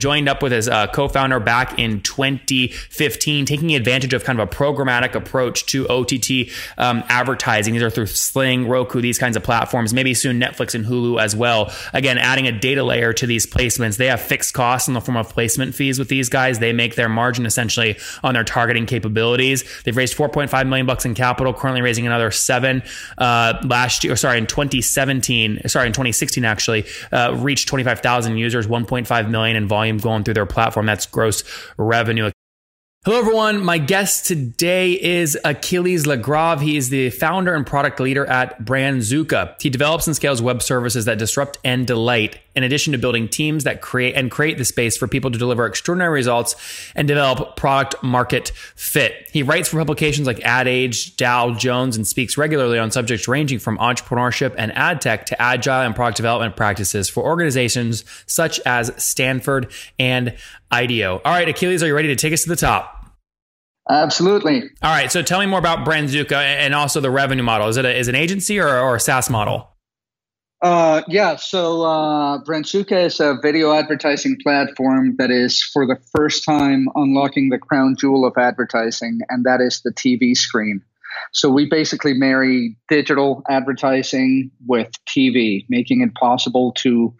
joined up with his uh, co-founder back in 2015 taking advantage of kind of a programmatic approach to ott um, advertising. These are through sling roku these kinds of platforms maybe soon netflix and hulu as well. Again adding a data layer to these placements. They have fixed costs in the form of placement fees with these guys. They make their margin essentially on their targeting capabilities. They've raised 4.5 million bucks in capital currently raising another seven uh, last year sorry in 2017 sorry in 2016 actually uh, reached 25000 users 1.5 million in volume volume going through their platform. That's gross revenue. Hello, everyone. My guest today is Achilles Lagrave. He is the founder and product leader at Brandzooka. He develops and scales web services that disrupt and delight, in addition to building teams that create and create the space for people to deliver extraordinary results and develop product market fit. He writes for publications like Ad Age, Dow Jones, and speaks regularly on subjects ranging from entrepreneurship and ad tech to agile and product development practices for organizations such as Stanford and IDEO. All right, Achilles, are you ready to take us to the top? Absolutely. All right. So tell me more about Brandzooka and also the revenue model. Is it a, is an agency or, or a SaaS model? Uh, yeah. So uh, Brandzooka is a video advertising platform that is for the first time unlocking the crown jewel of advertising, and that is the TV screen. So we basically marry digital advertising with TV, making it possible to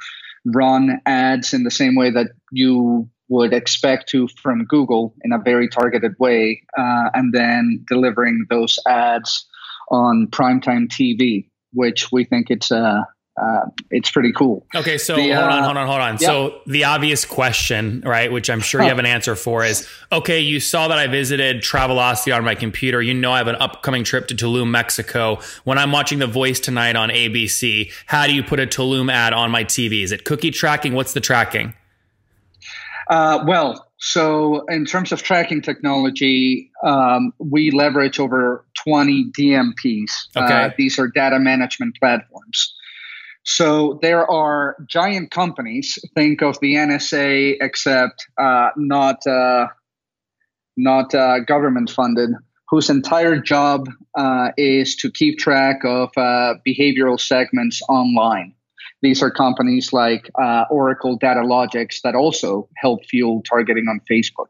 run ads in the same way that you would expect to from Google in a very targeted way, uh, and then delivering those ads on primetime TV, which we think it's uh, uh, it's pretty cool. Okay, so the, hold on, uh, hold on, hold on. Yeah. So the obvious question, right, which I'm sure you have an answer for, is okay. You saw that I visited Travelocity on my computer. You know I have an upcoming trip to Tulum, Mexico. When I'm watching The Voice tonight on ABC, how do you put a Tulum ad on my TV? Is it cookie tracking? What's the tracking? Uh, well, so in terms of tracking technology, um, we leverage over 20 DMPs. Uh, okay. Uh, these are data management platforms. So there are giant companies. Think of the NSA, except uh, not uh, not uh, government funded, whose entire job is to keep track of behavioral segments online. These are companies like uh, Oracle Datalogix that also help fuel targeting on Facebook.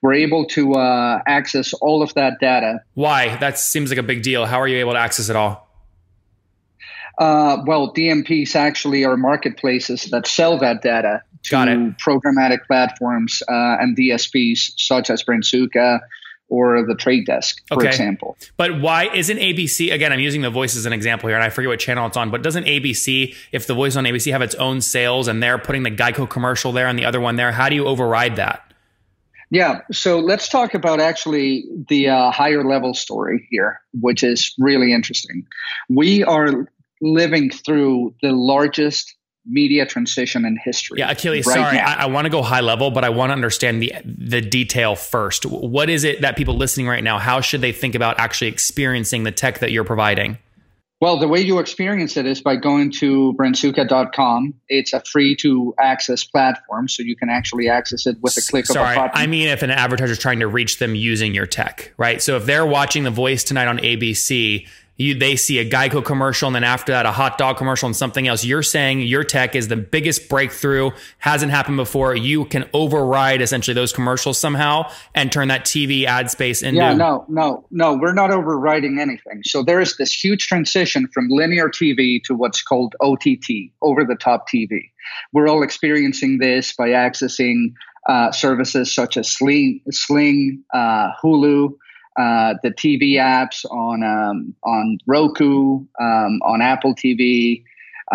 We're able to uh, access all of that data. Why? That seems like a big deal. How are you able to access it all? Uh, well, DMPs actually are marketplaces that sell that data to programmatic platforms uh, and DSPs such as Brandzooka, or the trade desk, for okay. example. But why isn't ABC, again, I'm using the voice as an example here, and I forget what channel it's on, but doesn't ABC, if the voice on ABC have its own sales and they're putting the Geico commercial there and the other one there, how do you override that? Yeah, so let's talk about actually the uh, higher level story here, which is really interesting. We are living through the largest media transition in history. Yeah, Achilles, right sorry, now. I, I want to go high level, but I want to understand the the detail first. What is it that people listening right now, how should they think about actually experiencing the tech that you're providing? Well, the way you experience it is by going to brandzooka.com. It's a free to access platform, so you can actually access it with a click Sorry, of a button. I mean, if an advertiser is trying to reach them using your tech, right? So if they're watching The Voice tonight on ABC, you, they see a Geico commercial and then after that a hot dog commercial and something else. You're saying your tech is the biggest breakthrough, hasn't happened before. You can override essentially those commercials somehow and turn that TV ad space into. Yeah, no, no, no, we're not overriding anything. So there is this huge transition from linear TV to what's called OTT, over the top TV. We're all experiencing this by accessing uh, services such as Sling, Sling uh, Hulu, uh, the TV apps on um, on Roku, um, on Apple TV,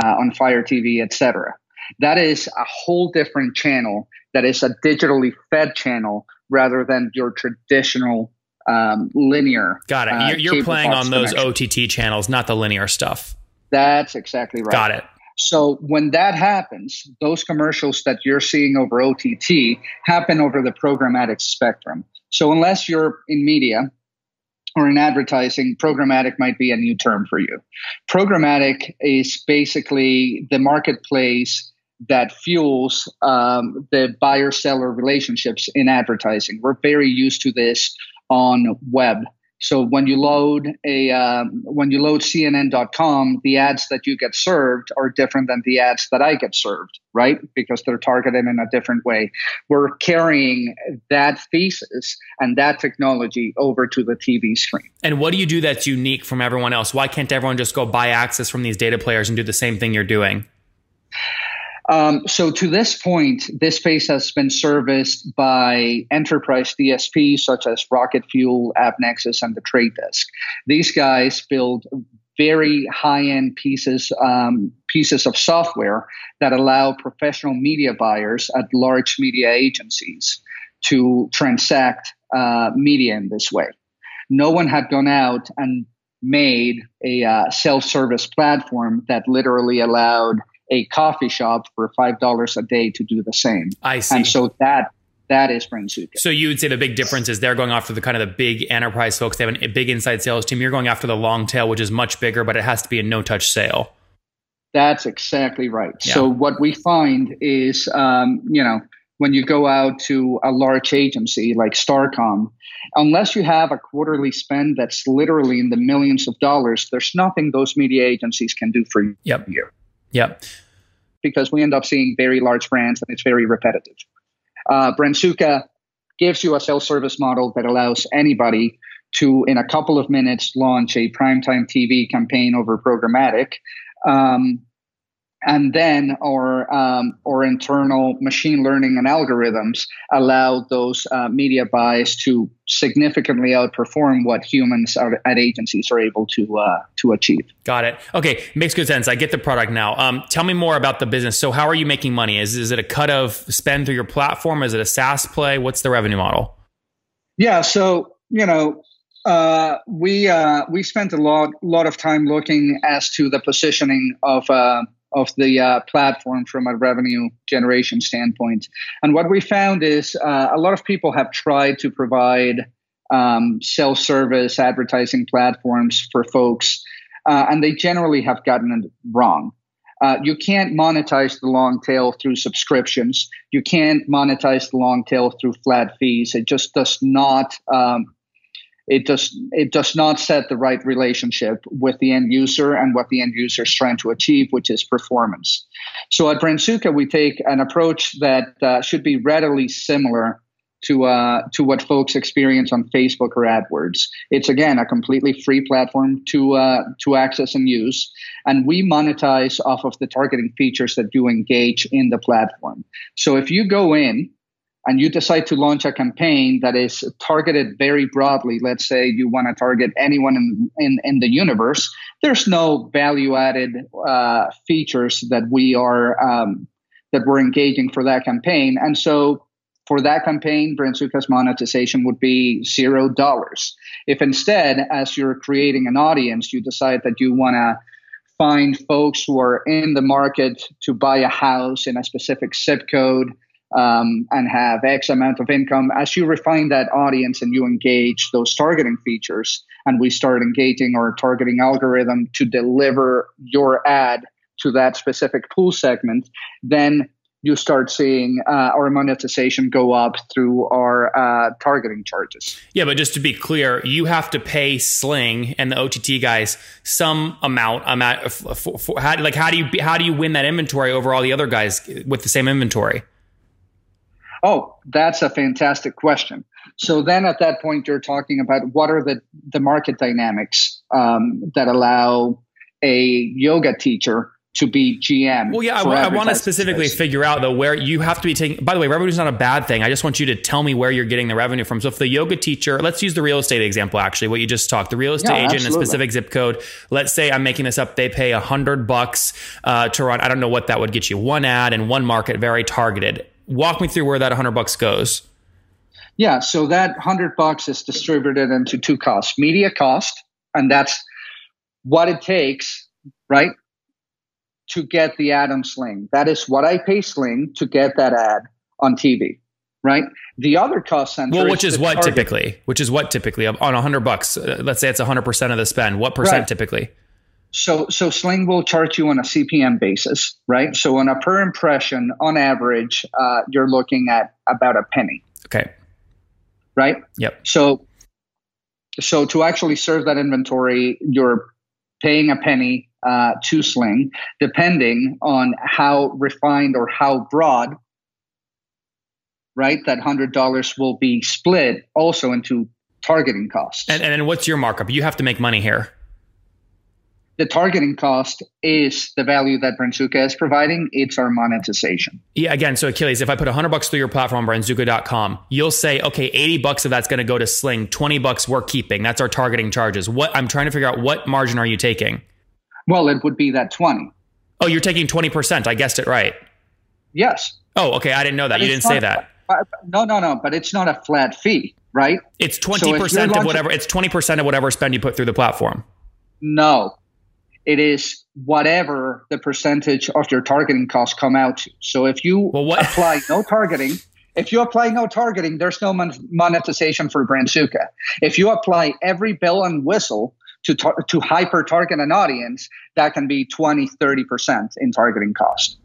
uh, on Fire TV, etc. That is a whole different channel. That is a digitally fed channel rather than your traditional um, linear. Got it. Uh, you're, you're playing on those connection. OTT channels, not the linear stuff. That's exactly right. Got it. So when that happens, those commercials that you're seeing over OTT happen over the programmatic spectrum. So unless you're in media or in advertising, programmatic might be a new term for you. Programmatic is basically the marketplace that fuels um, the buyer seller relationships in advertising. We're very used to this on web So when you load a um, when you load CNN.com, the ads that you get served are different than the ads that I get served, right? Because they're targeted in a different way. We're carrying that thesis and that technology over to the TV screen. And what do you do that's unique from everyone else? Why can't everyone just go buy access from these data players and do the same thing you're doing? Um, so to this point, this space has been serviced by enterprise DSPs such as Rocket Fuel, AppNexus, and the Trade Desk. These guys build very high-end pieces um, pieces of software that allow professional media buyers at large media agencies to transact uh, media in this way. No one had gone out and made a uh, self-service platform that literally allowed a coffee shop for five dollars a day to do the same. I see. And so that that is Brandzooka. So you would say the big difference is they're going after the kind of the big enterprise folks. They have a big inside sales team. You're going after the long tail, which is much bigger, but it has to be a no touch sale. That's exactly right. Yeah. So what we find is, um, you know, when you go out to a large agency like Starcom, unless you have a quarterly spend that's literally in the millions of dollars, there's nothing those media agencies can do for you. yep. you. Yep. Because we end up seeing very large brands and it's very repetitive. Uh, Brandzooka gives you a self-service model that allows anybody to, in a couple of minutes, launch a primetime TV campaign over programmatic. Um, and then our um, our internal machine learning and algorithms allow those uh, media buys to significantly outperform what humans are, at agencies are able to uh, to achieve. Got it. Okay, makes good sense. I get the product now. Um, tell me more about the business. So, how are you making money? Is is it a cut of spend through your platform? Is it a SaaS play? What's the revenue model? Yeah. So you know, uh, we uh, we spent a lot lot of time looking as to the positioning of uh, of the uh, platform from a revenue generation standpoint. And what we found is uh, a lot of people have tried to provide um, self service advertising platforms for folks, uh, and they generally have gotten it wrong. Uh, you can't monetize the long tail through subscriptions. You can't monetize the long tail through flat fees. It just does not um, it does it does not set the right relationship with the end user and what the end user is trying to achieve, which is performance. So at Brandzooka, we take an approach that uh, should be readily similar to uh, to what folks experience on Facebook or AdWords. It's again a completely free platform to uh, to access and use, and we monetize off of the targeting features that you engage in the platform. So if you go in and you decide to launch a campaign that is targeted very broadly, let's say you want to target anyone in, in, in the universe, there's no value added uh, features that we are um, that we're engaging for that campaign. And so for that campaign, Brandzooka's monetization would be zero dollars. If instead, as you're creating an audience, you decide that you want to find folks who are in the market to buy a house in a specific zip code um, and have X amount of income. As you refine that audience and you engage those targeting features, and we start engaging our targeting algorithm to deliver your ad to that specific pool segment, then you start seeing uh, our monetization go up through our uh, targeting charges. Yeah, but just to be clear, you have to pay Sling and the OTT guys some amount. amount for, for, how, like how do you how do you win that inventory over all the other guys with the same inventory? Oh, that's a fantastic question. So then at that point, you're talking about what are the, the market dynamics um, that allow a yoga teacher to be GM. Well, yeah, I, I want to specifically space. figure out though where you have to be taking. By the way, revenue is not a bad thing. I just want you to tell me where you're getting the revenue from. So, if the yoga teacher, let's use the real estate example. Actually, what you just talked, the real estate yeah, agent absolutely. in a specific zip code. Let's say I'm making this up. They pay a hundred bucks uh, to run. I don't know what that would get you. One ad in one market, very targeted walk me through where that 100 bucks goes. Yeah, so that 100 bucks is distributed into two costs. Media cost, and that's what it takes, right? To get the ad on Sling. That is what I pay Sling to get that ad on TV, right? The other cost center Well, which is, is what target. typically? Which is what typically on 100 bucks, uh, let's say it's 100% of the spend. What percent right. typically? So, so Sling will charge you on a CPM basis, right? So, on a per impression, on average, uh, you're looking at about a penny. Okay. Right. Yep. So, so to actually serve that inventory, you're paying a penny uh, to Sling, depending on how refined or how broad, right? That hundred dollars will be split also into targeting costs. And, and then what's your markup? You have to make money here the targeting cost is the value that Brandzooka is providing. It's our monetization. Yeah, again, so Achilles, if I put 100 bucks through your platform, brandzooka.com, you'll say, okay, 80 bucks of that's going to go to Sling, 20 bucks we're keeping. That's our targeting charges. What I'm trying to figure out what margin are you taking? Well, it would be that 20. Oh, you're taking 20%. I guessed it right. Yes. Oh, okay. I didn't know that. But you didn't say that. Uh, no, no, no. But it's not a flat fee, right? It's 20% so of whatever, it's 20% of whatever spend you put through the platform. No, it is whatever the percentage of your targeting costs come out to. So if you well, apply no targeting, if you apply no targeting, there's no mon- monetization for Brandzooka. If you apply every bell and whistle to, tar- to hyper target an audience, that can be 20, 30% in targeting cost.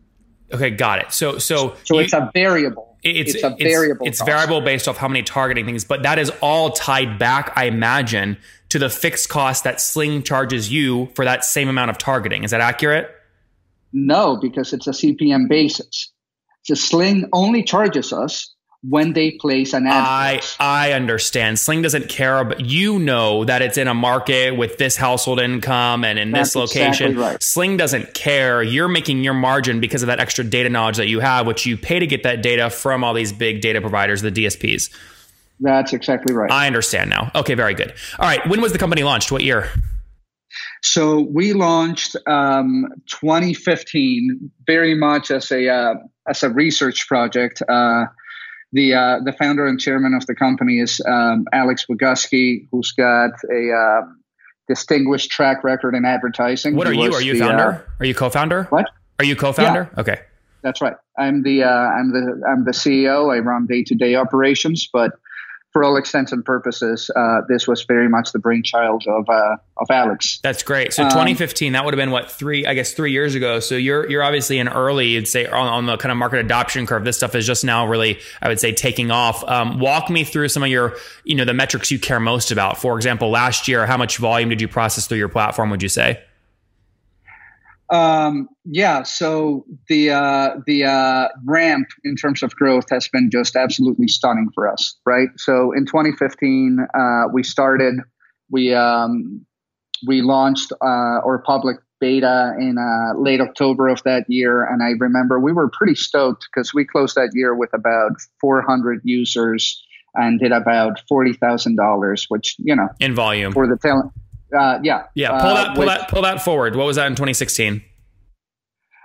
Okay, got it. So, so, so you, it's a variable. It's, it's a variable. It's, it's variable based off how many targeting things, but that is all tied back, I imagine, to the fixed cost that Sling charges you for that same amount of targeting. Is that accurate? No, because it's a CPM basis. So Sling only charges us when they place an ad. I I understand. Sling doesn't care, but you know that it's in a market with this household income and in That's this location. Exactly right. Sling doesn't care. You're making your margin because of that extra data knowledge that you have, which you pay to get that data from all these big data providers, the DSPs. That's exactly right. I understand now. Okay, very good. All right, when was the company launched? What year? So we launched um, 2015, very much as a uh, as a research project. Uh, the uh, the founder and chairman of the company is um, Alex Bogusky, who's got a uh, distinguished track record in advertising. What are you? Are you the, founder? Uh, are you co-founder? What? Are you co-founder? Yeah. Okay. That's right. I'm the uh, I'm the I'm the CEO. I run day to day operations, but for all extents and purposes, uh, this was very much the brainchild of uh, of Alex. That's great. So um, 2015, that would have been what three, I guess, three years ago. So you're you're obviously in early, you'd say, on, on the kind of market adoption curve. This stuff is just now really, I would say, taking off. Um, walk me through some of your, you know, the metrics you care most about. For example, last year, how much volume did you process through your platform? Would you say? Um, yeah, so the uh, the uh, ramp in terms of growth has been just absolutely stunning for us, right? So in 2015, uh, we started, we um, we launched uh, our public beta in uh, late October of that year, and I remember we were pretty stoked because we closed that year with about 400 users and did about forty thousand dollars, which you know in volume for the talent uh, yeah. Yeah. Pull uh, that, pull that, pull that forward. What was that in 2016?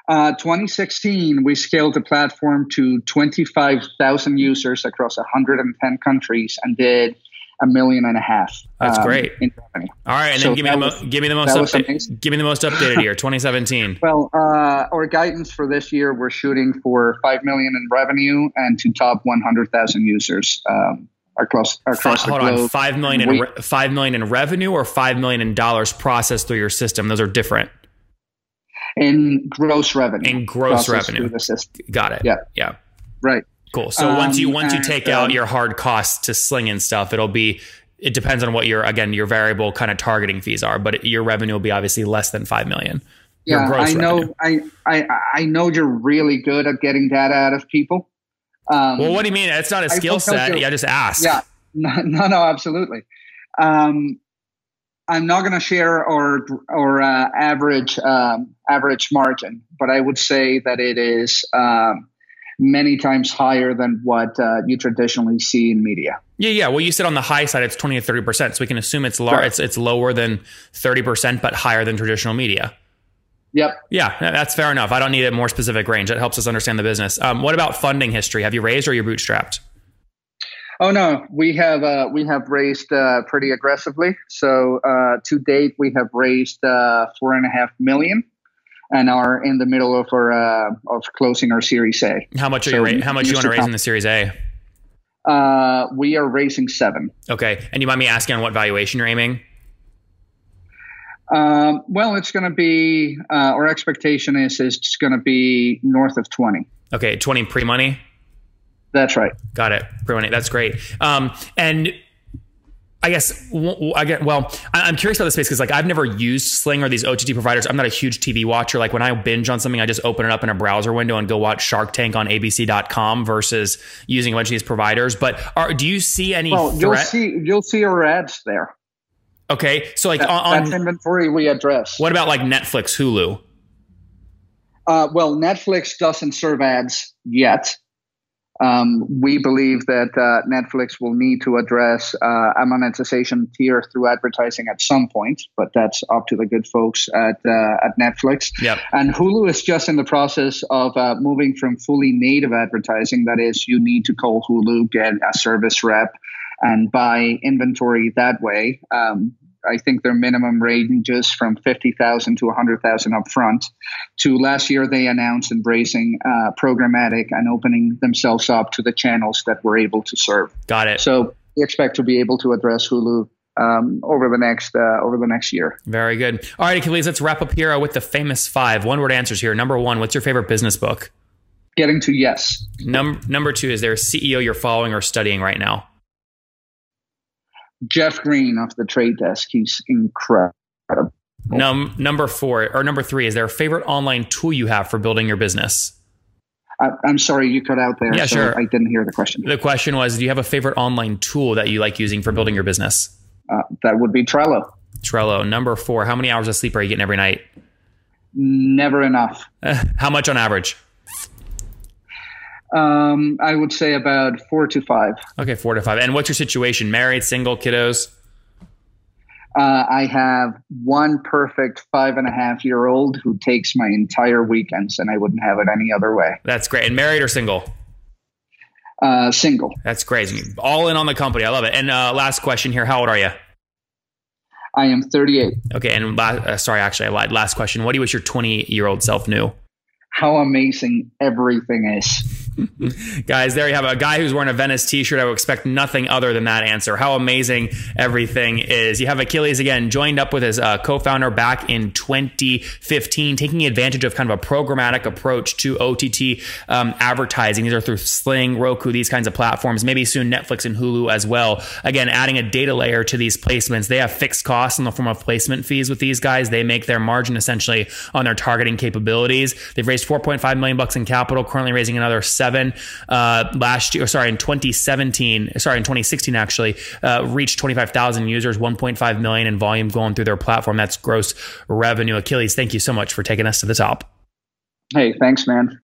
Uh, 2016, we scaled the platform to 25,000 users across 110 countries and did a million and a half. That's um, great. All right, and so then give me the was, give me the most upda- give me the most updated year, 2017. well, uh, our guidance for this year, we're shooting for five million in revenue and to top 100,000 users. Um, across across Hold the globe. on, five million in re- five million in revenue or five million in dollars processed through your system. Those are different. In gross revenue. In gross revenue. Got it. Yeah. Yeah. Right. Cool. So um, once you once you take out um, your hard costs to sling and stuff, it'll be it depends on what your again your variable kind of targeting fees are, but your revenue will be obviously less than five million. Yeah, I know. I, I I know you're really good at getting data out of people. Um, well, what do you mean? It's not a skill set. I just asked. Yeah, no, no, no absolutely. Um, I'm not going to share or or uh, average um, average margin, but I would say that it is um, many times higher than what uh, you traditionally see in media. Yeah, yeah. Well, you said on the high side it's 20 to 30 percent, so we can assume it's lower. Right. It's it's lower than 30 percent, but higher than traditional media. Yep. Yeah, that's fair enough. I don't need a more specific range. That helps us understand the business. Um, what about funding history? Have you raised or you're you bootstrapped? Oh no, we have uh, we have raised uh, pretty aggressively. So uh, to date, we have raised uh, four and a half million, and are in the middle of our uh, of closing our Series A. How much are so you? Ra- how much you want to raise in the Series A? Uh, we are raising seven. Okay, and you mind me asking on what valuation you're aiming? Um, well, it's going to be uh, our expectation is is it's going to be north of twenty. Okay, twenty pre money. That's right. Got it. Pre money. That's great. Um, and I guess I get well. I'm curious about the space because like I've never used Sling or these OTT providers. I'm not a huge TV watcher. Like when I binge on something, I just open it up in a browser window and go watch Shark Tank on ABC.com versus using a bunch of these providers. But are, do you see any? Well, you'll see you'll see our ads there. Okay, so like that, on, that's inventory we address. What about like Netflix, Hulu? Uh, well, Netflix doesn't serve ads yet. Um, we believe that uh, Netflix will need to address uh, a monetization tier through advertising at some point, but that's up to the good folks at uh, at Netflix. Yep. And Hulu is just in the process of uh, moving from fully native advertising, that is, you need to call Hulu, get a service rep, and buy inventory that way. Um, I think their minimum ranges from 50,000 to 100,000 upfront. To last year, they announced embracing uh, programmatic and opening themselves up to the channels that we're able to serve. Got it. So we expect to be able to address Hulu um, over the next uh, over the next year. Very good. All right, Achilles, let's wrap up here with the famous five one word answers here. Number one, what's your favorite business book? Getting to yes. Number number two, is there a CEO you're following or studying right now? Jeff Green off the trade desk. He's incredible. Num- number four or number three, is there a favorite online tool you have for building your business? I, am sorry, you cut out there. Yeah, so sure. I didn't hear the question. The question was, do you have a favorite online tool that you like using for building your business? Uh, that would be Trello. Trello. Number four, how many hours of sleep are you getting every night? Never enough. how much on average? Um, I would say about four to five. Okay, four to five. And what's your situation? Married, single, kiddos? Uh, I have one perfect five and a half year old who takes my entire weekends, and I wouldn't have it any other way. That's great. And married or single? Uh, single. That's crazy. All in on the company. I love it. And uh, last question here: How old are you? I am 38. Okay, and la- uh, sorry, actually, I lied. Last question: What do you wish your 20 year old self knew? How amazing everything is. Guys, there you have a guy who's wearing a Venice t-shirt. I would expect nothing other than that answer. How amazing everything is. You have Achilles again joined up with his uh, co-founder back in 2015, taking advantage of kind of a programmatic approach to OTT um, advertising. These are through Sling, Roku, these kinds of platforms, maybe soon Netflix and Hulu as well. Again, adding a data layer to these placements. They have fixed costs in the form of placement fees with these guys. They make their margin essentially on their targeting capabilities. They've raised 4.5 million bucks in capital, currently raising another seven uh, last year. Sorry, in 2017. Sorry, in 2016 actually uh, reached 25,000 users, 1.5 million in volume going through their platform. That's gross revenue. Achilles, thank you so much for taking us to the top. Hey, thanks, man.